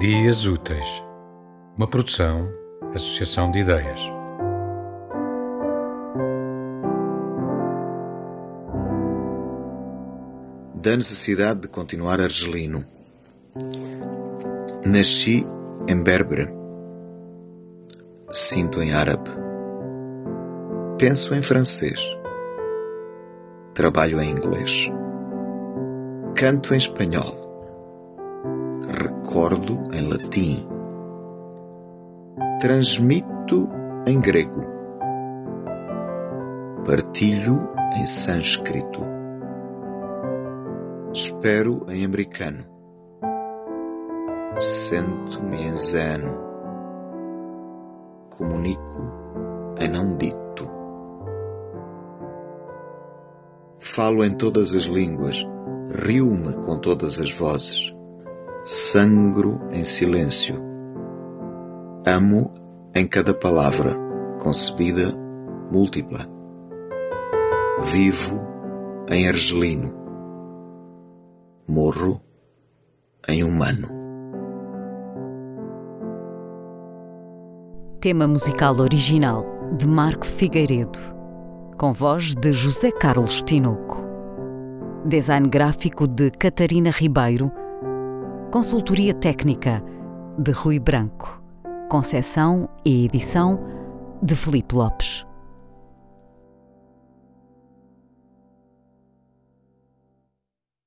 Dias Úteis, uma produção, associação de ideias. Da necessidade de continuar argelino. Nasci em Berbere. Sinto em árabe. Penso em francês. Trabalho em inglês. Canto em espanhol. Recordo em latim. Transmito em grego. Partilho em sânscrito. Espero em americano. Sento-me em zen. Comunico em não dito. Falo em todas as línguas, rio-me com todas as vozes, sangro em silêncio. Amo em cada palavra, concebida múltipla. Vivo em argelino. Morro em humano. Tema musical original de Marco Figueiredo, com voz de José Carlos Tinoco. Design gráfico de Catarina Ribeiro. Consultoria técnica de Rui Branco. Concessão e edição de Felipe Lopes.